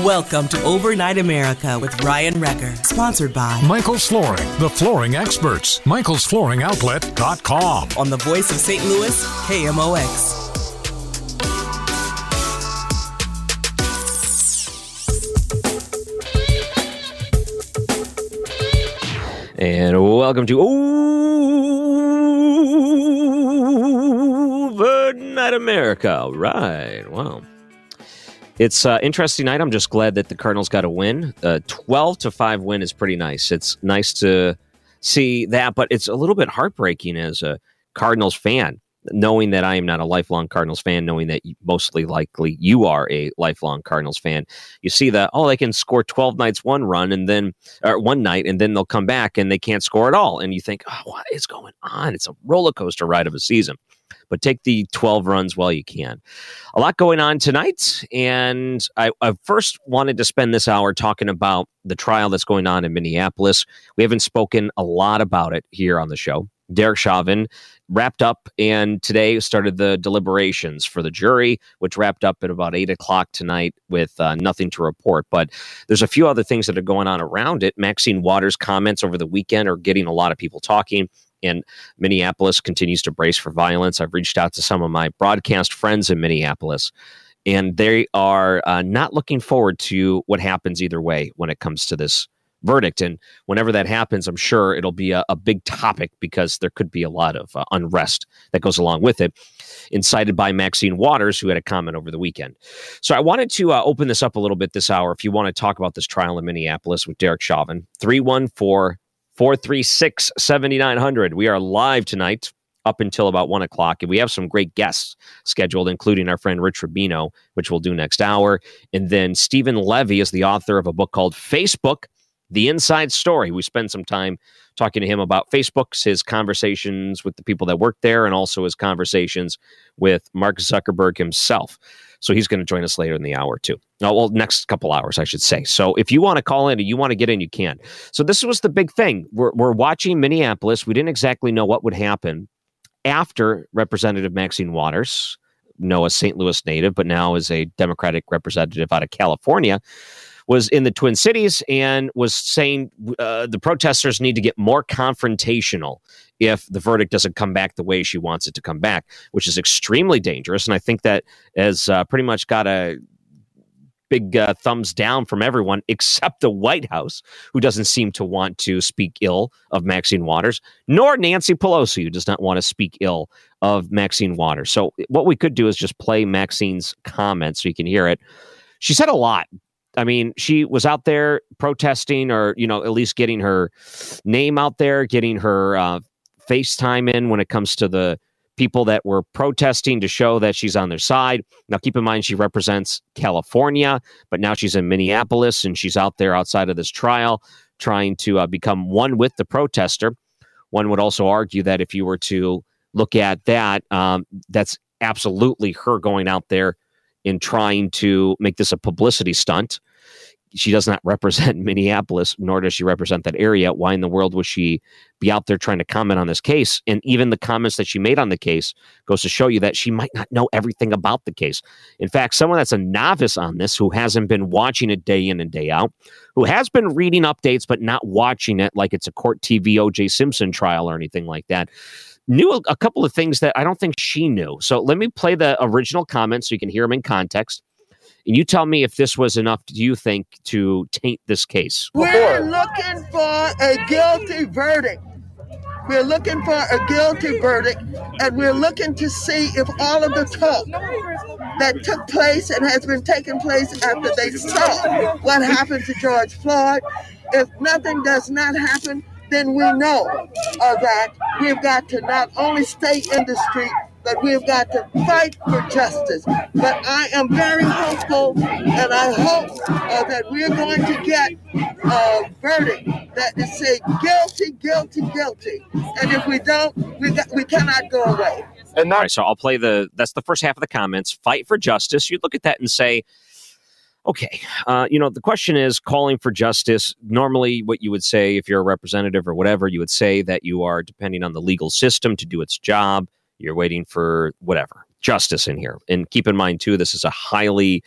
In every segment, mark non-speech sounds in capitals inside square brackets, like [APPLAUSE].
Welcome to Overnight America with Ryan Wrecker, sponsored by Michael's Flooring, the flooring experts. Michael's Flooring Michael'sFlooringOutlet.com. On the voice of St. Louis, KMOX. And welcome to Overnight America. Right. Wow. It's uh, interesting night. I'm just glad that the Cardinals got a win. Uh, 12 to 5 win is pretty nice. It's nice to see that, but it's a little bit heartbreaking as a Cardinals fan, knowing that I am not a lifelong Cardinals fan, knowing that mostly likely you are a lifelong Cardinals fan. You see that, oh, they can score 12 nights one run and then, or one night, and then they'll come back and they can't score at all. And you think, oh, what is going on? It's a roller coaster ride of a season but take the 12 runs while you can. A lot going on tonight. And I, I, first wanted to spend this hour talking about the trial that's going on in Minneapolis. We haven't spoken a lot about it here on the show. Derek Chauvin wrapped up, and today started the deliberations for the jury, which wrapped up at about eight o'clock tonight with uh, nothing to report. But there's a few other things that are going on around it. Maxine Waters' comments over the weekend are getting a lot of people talking and Minneapolis continues to brace for violence. I've reached out to some of my broadcast friends in Minneapolis, and they are uh, not looking forward to what happens either way when it comes to this verdict. And whenever that happens, I'm sure it'll be a, a big topic because there could be a lot of uh, unrest that goes along with it, incited by Maxine Waters, who had a comment over the weekend. So I wanted to uh, open this up a little bit this hour. If you want to talk about this trial in Minneapolis with Derek Chauvin, 314 436 7900. We are live tonight up until about one o'clock. And we have some great guests scheduled, including our friend Rich Rubino, which we'll do next hour. And then Steven Levy is the author of a book called Facebook The Inside Story. We spend some time talking to him about Facebook's, his conversations with the people that work there, and also his conversations with Mark Zuckerberg himself. So he's going to join us later in the hour too. Oh, well, next couple hours, I should say. So if you want to call in and you want to get in, you can. So this was the big thing. We're, we're watching Minneapolis. We didn't exactly know what would happen after Representative Maxine Waters, Noah St. Louis native, but now is a Democratic representative out of California, was in the Twin Cities and was saying uh, the protesters need to get more confrontational if the verdict doesn't come back the way she wants it to come back, which is extremely dangerous. And I think that has uh, pretty much got a big uh, thumbs down from everyone [LAUGHS] except the White House, who doesn't seem to want to speak ill of Maxine Waters, nor Nancy Pelosi, who does not want to speak ill of Maxine Waters. So, what we could do is just play Maxine's comments so you can hear it. She said a lot. I mean, she was out there protesting, or you know, at least getting her name out there, getting her uh, FaceTime in when it comes to the people that were protesting to show that she's on their side. Now, keep in mind, she represents California, but now she's in Minneapolis and she's out there outside of this trial trying to uh, become one with the protester. One would also argue that if you were to look at that, um, that's absolutely her going out there and trying to make this a publicity stunt she does not [LAUGHS] represent Minneapolis, nor does she represent that area. Why in the world would she be out there trying to comment on this case? And even the comments that she made on the case goes to show you that she might not know everything about the case. In fact, someone that's a novice on this, who hasn't been watching it day in and day out, who has been reading updates but not watching it like it's a court TV OJ Simpson trial or anything like that, knew a, a couple of things that I don't think she knew. So let me play the original comments so you can hear them in context. And you tell me if this was enough, do you think, to taint this case? We're looking for a guilty verdict. We're looking for a guilty verdict, and we're looking to see if all of the talk that took place and has been taking place after they saw what happened to George Floyd, if nothing does not happen, then we know uh, that we've got to not only stay in the street, but we've got to fight for justice. But I am very hopeful, and I hope uh, that we're going to get a verdict that is say guilty, guilty, guilty. And if we don't, we got, we cannot go away. And that- All right, so I'll play the. That's the first half of the comments. Fight for justice. You look at that and say. Okay, uh, you know the question is calling for justice. Normally, what you would say if you're a representative or whatever, you would say that you are depending on the legal system to do its job you're waiting for whatever justice in here. And keep in mind, too, this is a highly,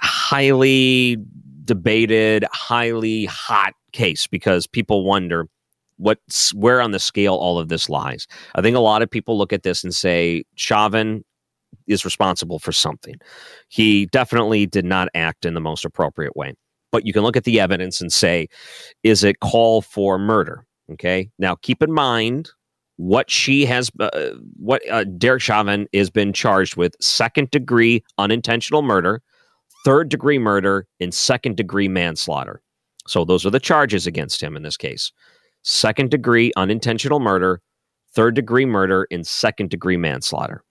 highly debated, highly hot case because people wonder what's where on the scale all of this lies. I think a lot of people look at this and say Chauvin is responsible for something. He definitely did not act in the most appropriate way. But you can look at the evidence and say, is it call for murder? Okay. Now keep in mind what she has, uh, what uh, Derek Chauvin has been charged with second degree unintentional murder, third degree murder, and second degree manslaughter. So those are the charges against him in this case second degree unintentional murder, third degree murder, and second degree manslaughter.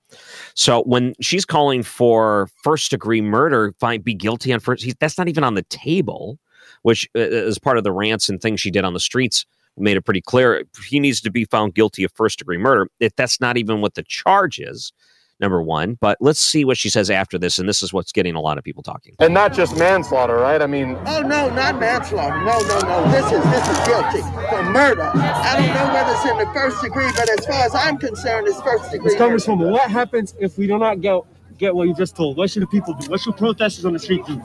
So when she's calling for first degree murder, fine, be guilty on first, that's not even on the table, which uh, is part of the rants and things she did on the streets made it pretty clear he needs to be found guilty of first degree murder. If that's not even what the charge is, number one. But let's see what she says after this, and this is what's getting a lot of people talking. And not just manslaughter, right? I mean, oh no, not manslaughter. No, no, no. This is this is guilty for murder. I don't know whether it's in the first degree, but as far as I'm concerned, it's first degree. Congresswoman, what happens if we do not get get what you just told? What should the people do? What should protesters on the street do?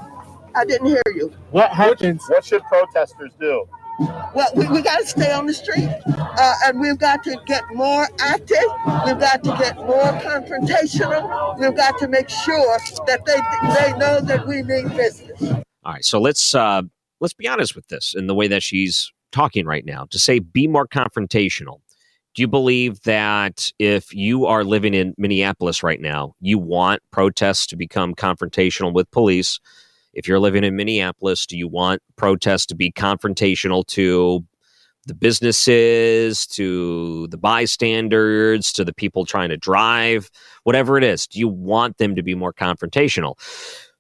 I didn't hear you. What happens? What should protesters do? Well, we, we got to stay on the street uh, and we've got to get more active. We've got to get more confrontational. We've got to make sure that they, they know that we mean business. All right. So let's, uh, let's be honest with this in the way that she's talking right now to say be more confrontational. Do you believe that if you are living in Minneapolis right now, you want protests to become confrontational with police? If you're living in Minneapolis, do you want protests to be confrontational to the businesses, to the bystanders, to the people trying to drive, whatever it is? Do you want them to be more confrontational?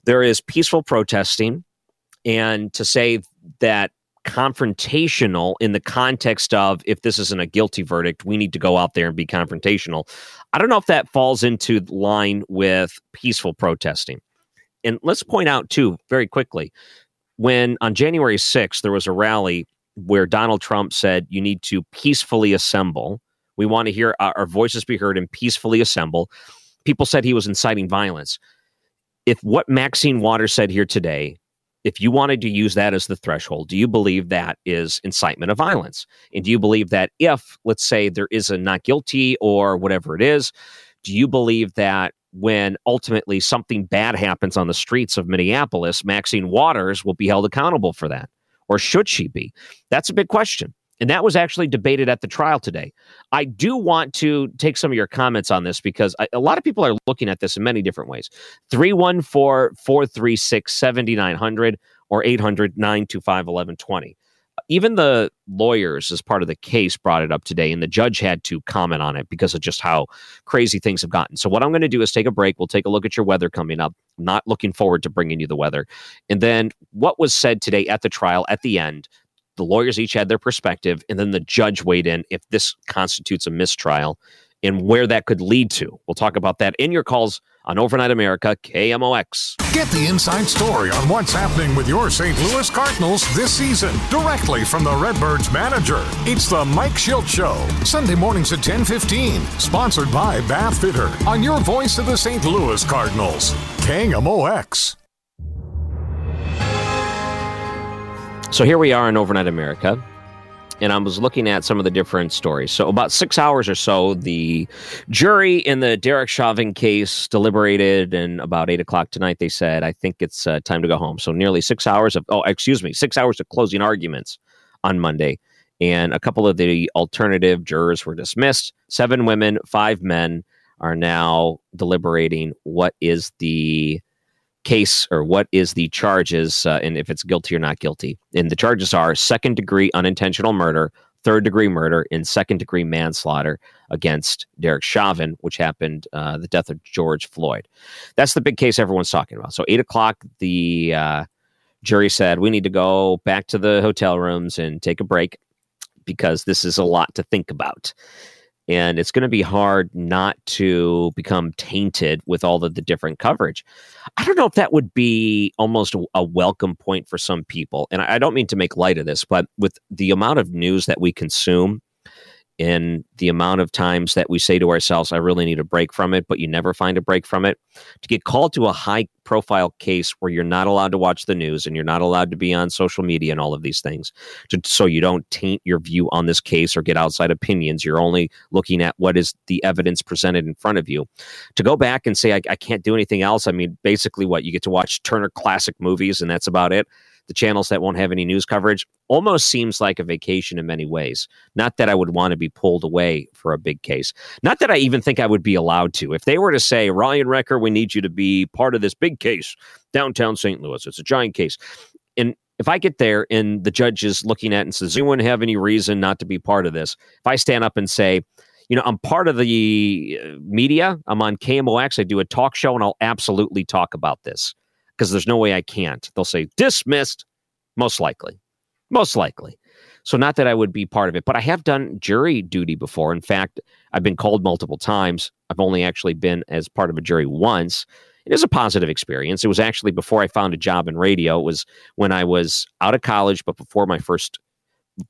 There is peaceful protesting. And to say that confrontational in the context of if this isn't a guilty verdict, we need to go out there and be confrontational. I don't know if that falls into line with peaceful protesting and let's point out too very quickly when on January 6th there was a rally where Donald Trump said you need to peacefully assemble. We want to hear our, our voices be heard and peacefully assemble. People said he was inciting violence. If what Maxine Waters said here today, if you wanted to use that as the threshold, do you believe that is incitement of violence? And do you believe that if, let's say, there is a not guilty or whatever it is, do you believe that when ultimately something bad happens on the streets of Minneapolis, Maxine Waters will be held accountable for that. Or should she be? That's a big question. And that was actually debated at the trial today. I do want to take some of your comments on this because I, a lot of people are looking at this in many different ways. 314 436 7900 or 800 925 1120 even the lawyers, as part of the case, brought it up today, and the judge had to comment on it because of just how crazy things have gotten. So, what I'm going to do is take a break. We'll take a look at your weather coming up. not looking forward to bringing you the weather. And then what was said today at the trial at the end. The lawyers each had their perspective, and then the judge weighed in if this constitutes a mistrial and where that could lead to. We'll talk about that in your calls on Overnight America, KMOX. Get the inside story on what's happening with your St. Louis Cardinals this season directly from the Redbirds manager. It's the Mike Shildt Show, Sunday mornings at 10:15, sponsored by Bath Fitter on your voice of the St. Louis Cardinals, KMOX. So here we are in Overnight America and I was looking at some of the different stories. So, about six hours or so, the jury in the Derek Chauvin case deliberated, and about eight o'clock tonight, they said, I think it's uh, time to go home. So, nearly six hours of, oh, excuse me, six hours of closing arguments on Monday. And a couple of the alternative jurors were dismissed. Seven women, five men are now deliberating what is the case or what is the charges uh, and if it's guilty or not guilty. And the charges are second degree unintentional murder, third degree murder and second degree manslaughter against Derek Chauvin, which happened uh, the death of George Floyd. That's the big case everyone's talking about. So eight o'clock, the uh, jury said we need to go back to the hotel rooms and take a break because this is a lot to think about and it's going to be hard not to become tainted with all of the different coverage. I don't know if that would be almost a welcome point for some people. And I don't mean to make light of this, but with the amount of news that we consume in the amount of times that we say to ourselves, I really need a break from it, but you never find a break from it. To get called to a high profile case where you're not allowed to watch the news and you're not allowed to be on social media and all of these things, to, so you don't taint your view on this case or get outside opinions. You're only looking at what is the evidence presented in front of you. To go back and say, I, I can't do anything else, I mean, basically, what you get to watch Turner Classic movies and that's about it the channels that won't have any news coverage almost seems like a vacation in many ways. Not that I would want to be pulled away for a big case. Not that I even think I would be allowed to. If they were to say, Ryan Wrecker, we need you to be part of this big case downtown St. Louis, it's a giant case. And if I get there and the judge is looking at it and says, anyone have any reason not to be part of this? If I stand up and say, you know, I'm part of the uh, media. I'm on KMOX. I do a talk show, and I'll absolutely talk about this because there's no way I can't. They'll say dismissed, most likely. Most likely. So, not that I would be part of it, but I have done jury duty before. In fact, I've been called multiple times. I've only actually been as part of a jury once. It is a positive experience. It was actually before I found a job in radio. It was when I was out of college, but before my first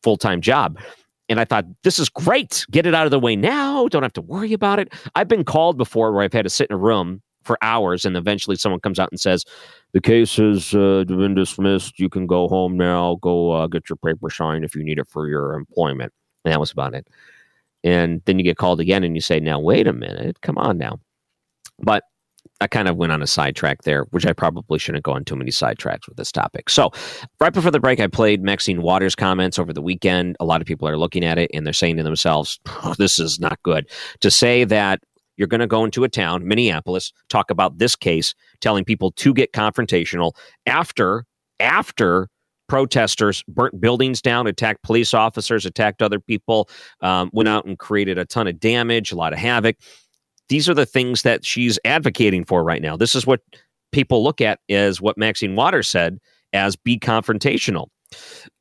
full time job. And I thought, this is great. Get it out of the way now. Don't have to worry about it. I've been called before where I've had to sit in a room for hours, and eventually someone comes out and says, "The case has uh, been dismissed. You can go home now. Go uh, get your paper signed if you need it for your employment." And that was about it. And then you get called again, and you say, "Now wait a minute, come on now." But I kind of went on a sidetrack there, which I probably shouldn't go on too many sidetracks with this topic. So, right before the break, I played Maxine Waters' comments over the weekend. A lot of people are looking at it and they're saying to themselves, "This is not good." To say that you're going to go into a town, Minneapolis, talk about this case, telling people to get confrontational after after protesters burnt buildings down, attacked police officers, attacked other people, um, went out and created a ton of damage, a lot of havoc. These are the things that she's advocating for right now. This is what people look at as what Maxine Waters said as be confrontational.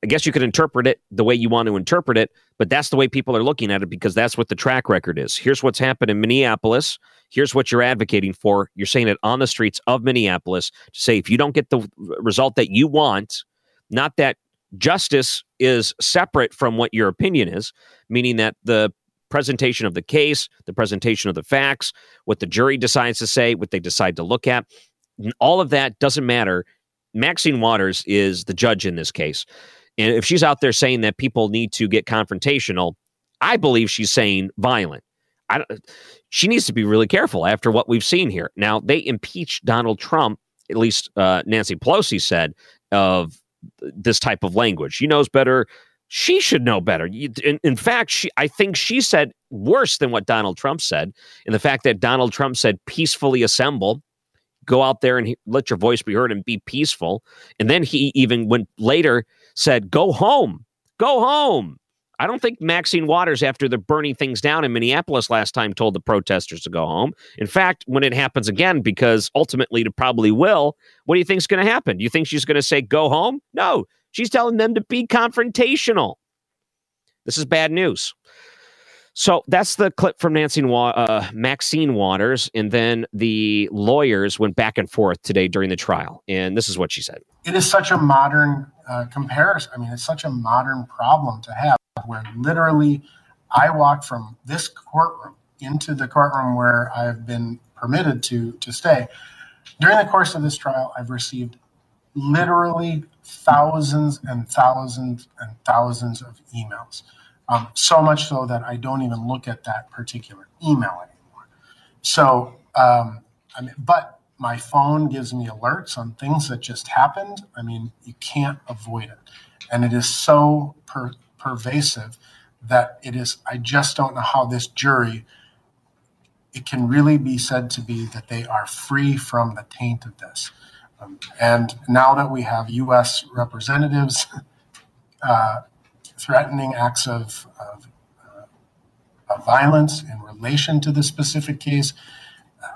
I guess you could interpret it the way you want to interpret it, but that's the way people are looking at it because that's what the track record is. Here's what's happened in Minneapolis. Here's what you're advocating for. You're saying it on the streets of Minneapolis to say if you don't get the result that you want, not that justice is separate from what your opinion is, meaning that the presentation of the case, the presentation of the facts, what the jury decides to say, what they decide to look at, all of that doesn't matter Maxine Waters is the judge in this case. And if she's out there saying that people need to get confrontational, I believe she's saying violent. I don't, she needs to be really careful after what we've seen here. Now, they impeached Donald Trump, at least uh, Nancy Pelosi said, of this type of language. She knows better. She should know better. In, in fact, she, I think she said worse than what Donald Trump said in the fact that Donald Trump said peacefully assemble go out there and he, let your voice be heard and be peaceful. And then he even went later said, go home, go home. I don't think Maxine Waters, after the burning things down in Minneapolis last time, told the protesters to go home. In fact, when it happens again, because ultimately it probably will, what do you think is going to happen? Do you think she's going to say go home? No, she's telling them to be confrontational. This is bad news. So that's the clip from Nancy uh, Maxine Waters, and then the lawyers went back and forth today during the trial, and this is what she said. It is such a modern uh, comparison. I mean, it's such a modern problem to have, where literally, I walked from this courtroom into the courtroom where I've been permitted to to stay. During the course of this trial, I've received literally thousands and thousands and thousands of emails um, so much so that I don't even look at that particular email anymore. So, um, I mean, but my phone gives me alerts on things that just happened. I mean, you can't avoid it. And it is so per- pervasive that it is, I just don't know how this jury, it can really be said to be that they are free from the taint of this. Um, and now that we have U.S. representatives [LAUGHS] uh, threatening acts of, of, uh, of violence in relation to the specific case. Uh,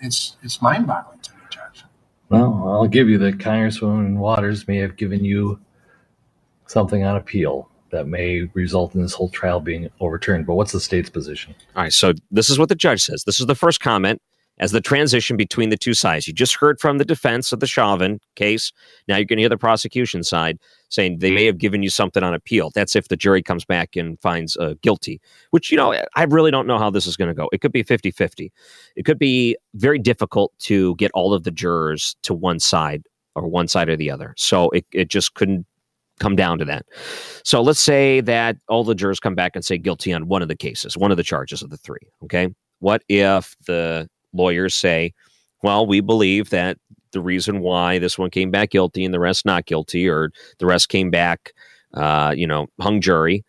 it's it's mind-boggling to me, Judge. Well, I'll give you that Congresswoman Waters may have given you something on appeal that may result in this whole trial being overturned. But what's the state's position? All right, so this is what the judge says. This is the first comment as the transition between the two sides. You just heard from the defense of the Chauvin case. Now you're going to hear the prosecution side saying they may have given you something on appeal. That's if the jury comes back and finds uh, guilty, which, you know, I really don't know how this is going to go. It could be 50 50. It could be very difficult to get all of the jurors to one side or one side or the other. So it, it just couldn't come down to that. So let's say that all the jurors come back and say guilty on one of the cases, one of the charges of the three. Okay. What if the lawyers say, well, we believe that the reason why this one came back guilty and the rest not guilty, or the rest came back, uh, you know, hung jury,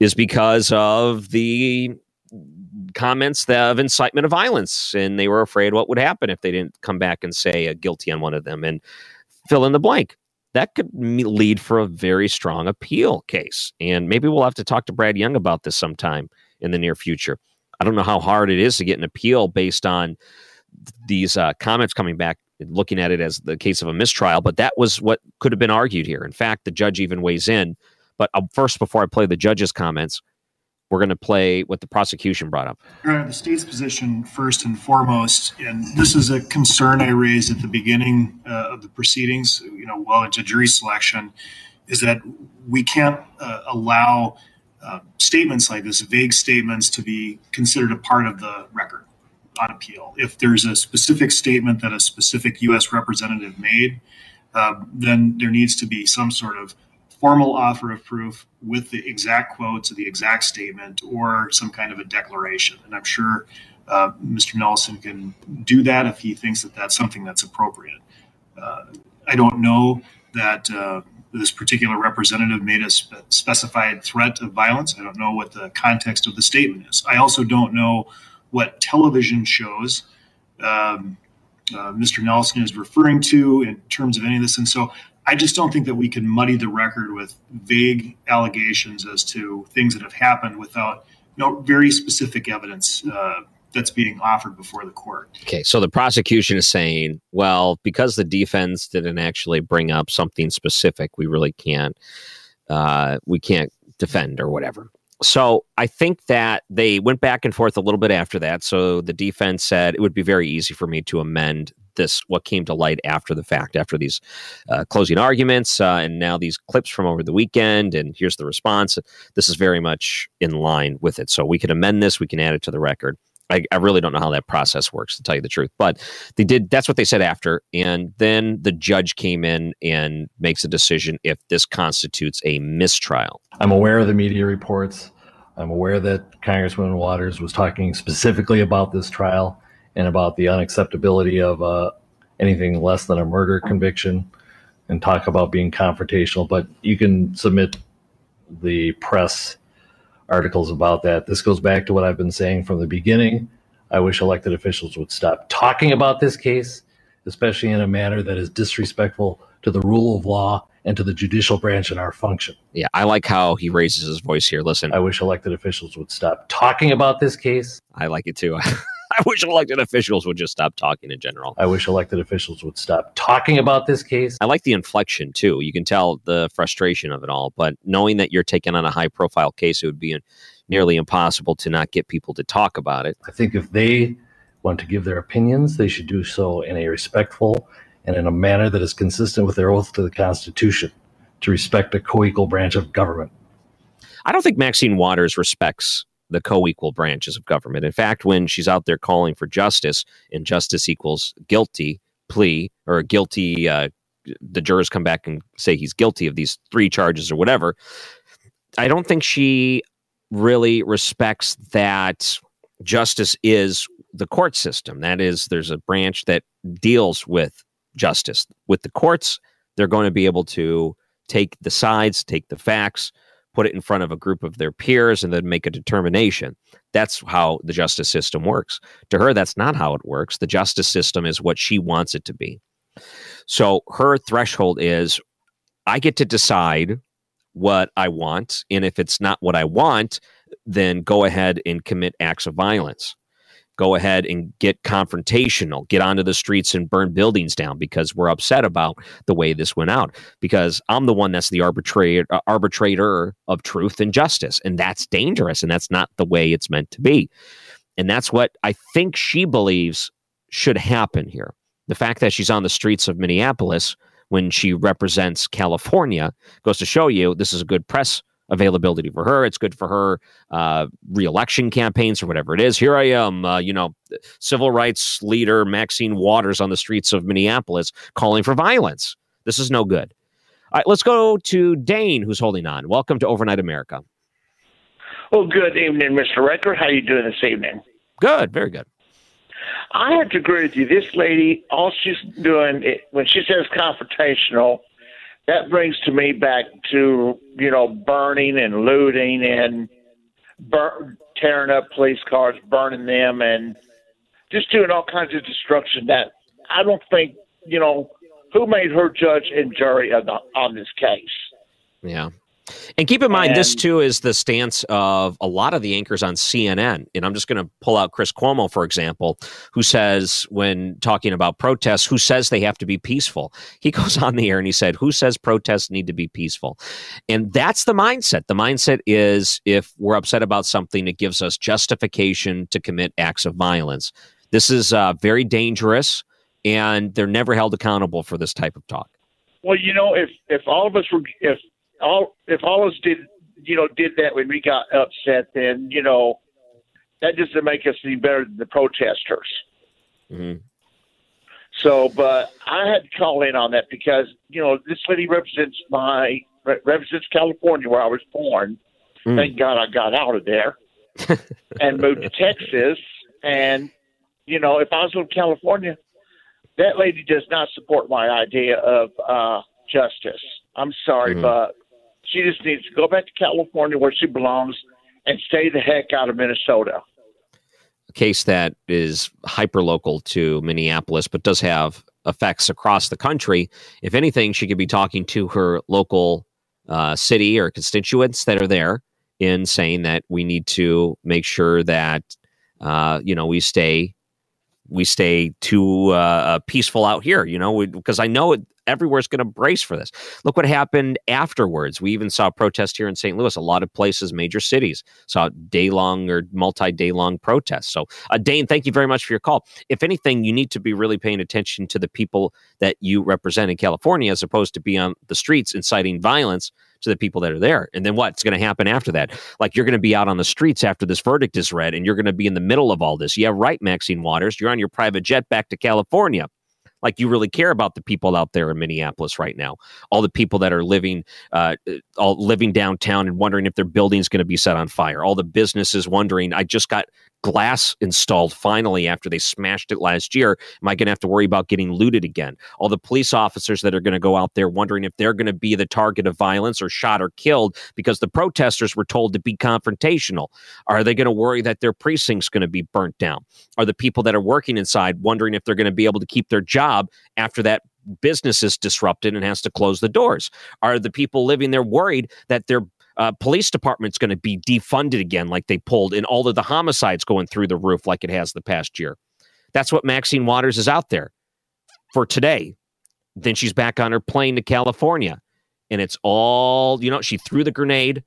is because of the comments of incitement of violence, and they were afraid what would happen if they didn't come back and say a guilty on one of them, and fill in the blank. That could lead for a very strong appeal case, and maybe we'll have to talk to Brad Young about this sometime in the near future. I don't know how hard it is to get an appeal based on these uh, comments coming back, looking at it as the case of a mistrial, but that was what could have been argued here. In fact, the judge even weighs in. But uh, first, before I play the judge's comments, we're going to play what the prosecution brought up. The state's position, first and foremost, and this is a concern I raised at the beginning uh, of the proceedings, you know, while it's a jury selection, is that we can't uh, allow uh, statements like this, vague statements, to be considered a part of the record on appeal. If there's a specific statement that a specific U.S. representative made, uh, then there needs to be some sort of formal offer of proof with the exact quotes of the exact statement or some kind of a declaration. And I'm sure uh, Mr. Nelson can do that if he thinks that that's something that's appropriate. Uh, I don't know that uh, this particular representative made a spe- specified threat of violence. I don't know what the context of the statement is. I also don't know what television shows um, uh, Mr. Nelson is referring to in terms of any of this. And so I just don't think that we can muddy the record with vague allegations as to things that have happened without you know, very specific evidence uh, that's being offered before the court. Okay, so the prosecution is saying, well, because the defense didn't actually bring up something specific, we really can't uh, we can't defend or whatever. So I think that they went back and forth a little bit after that. So the defense said it would be very easy for me to amend this what came to light after the fact, after these uh, closing arguments, uh, and now these clips from over the weekend. And here's the response. This is very much in line with it. So we can amend this. We can add it to the record. I, I, really don't know how that process works to tell you the truth but they did that's what they said after and then the judge came in and makes a decision if this constitutes a mistrial. I'm aware of the media reports. I'm aware that congresswoman waters was talking specifically about this trial and about the unacceptability of uh, anything less than a murder conviction and talk about being confrontational but you can submit the press articles about that. This goes back to what I've been saying from the beginning. I wish elected officials would stop talking about this case, especially in a manner that is disrespectful to the rule of law and to the judicial branch and our function. Yeah, I like how he raises his voice here. Listen, I wish elected officials would stop talking about this case. I like it too. [LAUGHS] I [LAUGHS] wish elected officials would just stop talking in general. I wish elected officials would stop talking about this case. I like the inflection too. You can tell the frustration of it all, but knowing that you're taking on a high profile case, it would be nearly impossible to not get people to talk about it. I think if they want to give their opinions, they should do so in a respectful and in a manner that is consistent with their oath to the Constitution to respect a co equal branch of government. I don't think Maxine Waters respects the co-equal branches of government. In fact, when she's out there calling for justice, and justice equals guilty plea or guilty, uh, the jurors come back and say he's guilty of these three charges or whatever. I don't think she really respects that justice is the court system. That is, there's a branch that deals with justice. With the courts, they're going to be able to take the sides, take the facts, put it in front of a group of their peers and then make a determination. That's how the justice system works. To her, that's not how it works. The justice system is what she wants it to be. So her threshold is I get to decide what I want. And if it's not what I want, then go ahead and commit acts of violence. Go ahead and get confrontational, get onto the streets and burn buildings down because we're upset about the way this went out. Because I'm the one that's the arbitrator, uh, arbitrator of truth and justice. And that's dangerous. And that's not the way it's meant to be. And that's what I think she believes should happen here. The fact that she's on the streets of Minneapolis when she represents California goes to show you this is a good press availability for her. It's good for her uh, reelection campaigns or whatever it is. Here I am, uh, you know, civil rights leader Maxine Waters on the streets of Minneapolis calling for violence. This is no good. All right, let's go to Dane, who's holding on. Welcome to Overnight America. Well, good evening, Mr. Wrecker. How are you doing this evening? Good, very good. I have to agree with you. This lady, all she's doing when she says confrontational, that brings to me back to you know burning and looting and bur- tearing up police cars, burning them, and just doing all kinds of destruction. That I don't think you know who made her judge and jury on, the, on this case. Yeah, and keep in mind, and, this too is the stance of a lot of the anchors on CNN. And I'm just going to pull out Chris Cuomo, for example, who says, when talking about protests, who says they have to be peaceful? He [LAUGHS] goes on the air and he said, Who says protests need to be peaceful? And that's the mindset. The mindset is if we're upset about something, it gives us justification to commit acts of violence. This is uh, very dangerous, and they're never held accountable for this type of talk. Well, you know, if if all of us were, if all if all of us did you know did that when we got upset, then you know that doesn't make us any better than the protesters. Mm-hmm. So, but I had to call in on that because you know this lady represents my represents California where I was born. Mm. Thank God I got out of there [LAUGHS] and moved to Texas. And you know, if I was in California, that lady does not support my idea of uh, justice. I'm sorry, mm-hmm. but she just needs to go back to California where she belongs and stay the heck out of Minnesota. A case that is hyper local to Minneapolis, but does have effects across the country. If anything, she could be talking to her local uh, city or constituents that are there in saying that we need to make sure that uh, you know we stay we stay too uh, uh peaceful out here. You know, because I know it, everywhere's going to brace for this. Look what happened afterwards. We even saw protests here in St. Louis. A lot of places, major cities, saw day long or multi day long protests. So, uh, Dane, thank you very much for your call. If anything, you need to be really paying attention to the people that you represent in California as opposed to be on the streets inciting violence to the people that are there. And then what's going to happen after that? Like you're going to be out on the streets after this verdict is read and you're going to be in the middle of all this. Yeah, right, Maxine Waters. You're on your private jet back to California like you really care about the people out there in Minneapolis right now. All the people that are living, uh, all living downtown and wondering if their building's going to be set on fire. All the businesses wondering. I just got glass installed finally after they smashed it last year. Am I going to have to worry about getting looted again? All the police officers that are going to go out there wondering if they're going to be the target of violence or shot or killed because the protesters were told to be confrontational. Are they going to worry that their precinct's going to be burnt down? Are the people that are working inside wondering if they're going to be able to keep their job after that business is disrupted and has to close the doors? Are the people living there worried that their uh, police department's going to be defunded again, like they pulled, and all of the homicides going through the roof, like it has the past year. That's what Maxine Waters is out there for today. Then she's back on her plane to California, and it's all you know. She threw the grenade,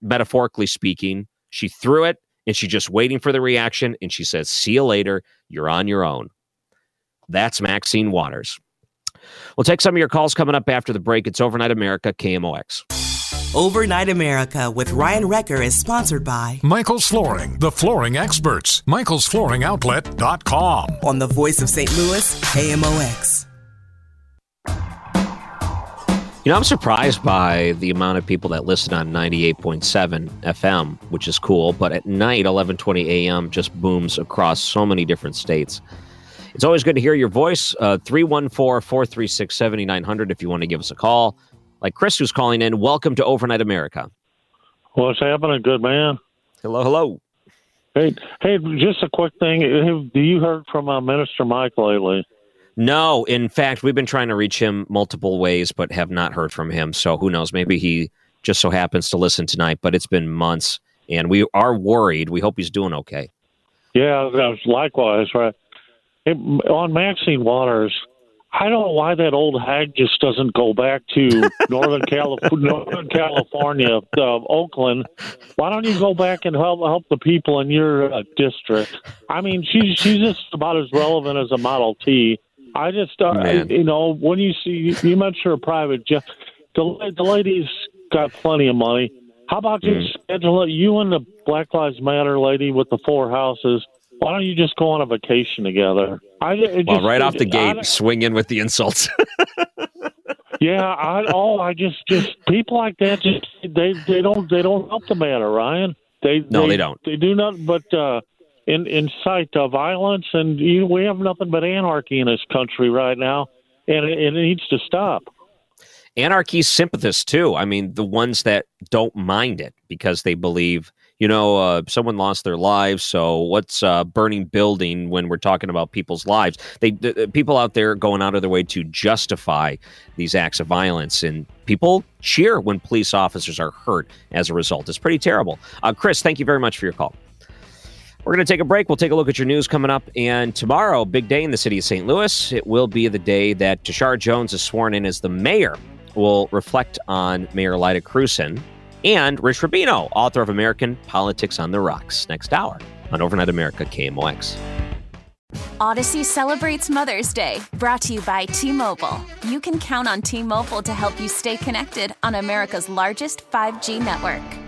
metaphorically speaking. She threw it, and she's just waiting for the reaction. And she says, "See you later. You're on your own." That's Maxine Waters. We'll take some of your calls coming up after the break. It's Overnight America, KMOX. Overnight America with Ryan Wrecker is sponsored by Michael's Flooring, the flooring experts. Michael'sFlooringOutlet.com. On the voice of St. Louis, KMOX. You know, I'm surprised by the amount of people that listen on 98.7 FM, which is cool. But at night, 11:20 a.m. just booms across so many different states. It's always good to hear your voice. Uh, 314 436 7900 if you want to give us a call like Chris, who's calling in. Welcome to Overnight America. What's happening, good man? Hello, hello. Hey, hey, just a quick thing. Have you heard from uh, Minister Mike lately? No, in fact, we've been trying to reach him multiple ways, but have not heard from him. So who knows? Maybe he just so happens to listen tonight, but it's been months, and we are worried. We hope he's doing okay. Yeah, likewise, right. On Maxine Waters, I don't know why that old hag just doesn't go back to [LAUGHS] Northern California, Northern California, uh, Oakland. Why don't you go back and help help the people in your uh, district? I mean, she's she's just about as relevant as a Model T. I just, uh, Man. you know, when you see you mentioned a private jet, the the lady's got plenty of money. How about Mm. you schedule it? You and the Black Lives Matter lady with the four houses. Why don't you just go on a vacation together? I it Well, right off the gate, swing in with the insults. [LAUGHS] yeah, I oh, I just just people like that just they they don't they don't help the matter, Ryan. They No, they don't. They do not, but uh, in incite uh, violence, and you, we have nothing but anarchy in this country right now, and it, it needs to stop. Anarchy sympathists too. I mean, the ones that don't mind it because they believe, you know, uh, someone lost their lives. So what's uh, burning building when we're talking about people's lives? They the, people out there going out of their way to justify these acts of violence, and people cheer when police officers are hurt as a result. It's pretty terrible. Uh, Chris, thank you very much for your call. We're going to take a break. We'll take a look at your news coming up. And tomorrow, big day in the city of St. Louis. It will be the day that Tishaura Jones is sworn in as the mayor. We'll reflect on Mayor Lyda Krewson and Rich Rubino, author of American Politics on the Rocks, next hour on Overnight America KMOX. Odyssey celebrates Mother's Day, brought to you by T Mobile. You can count on T Mobile to help you stay connected on America's largest 5G network.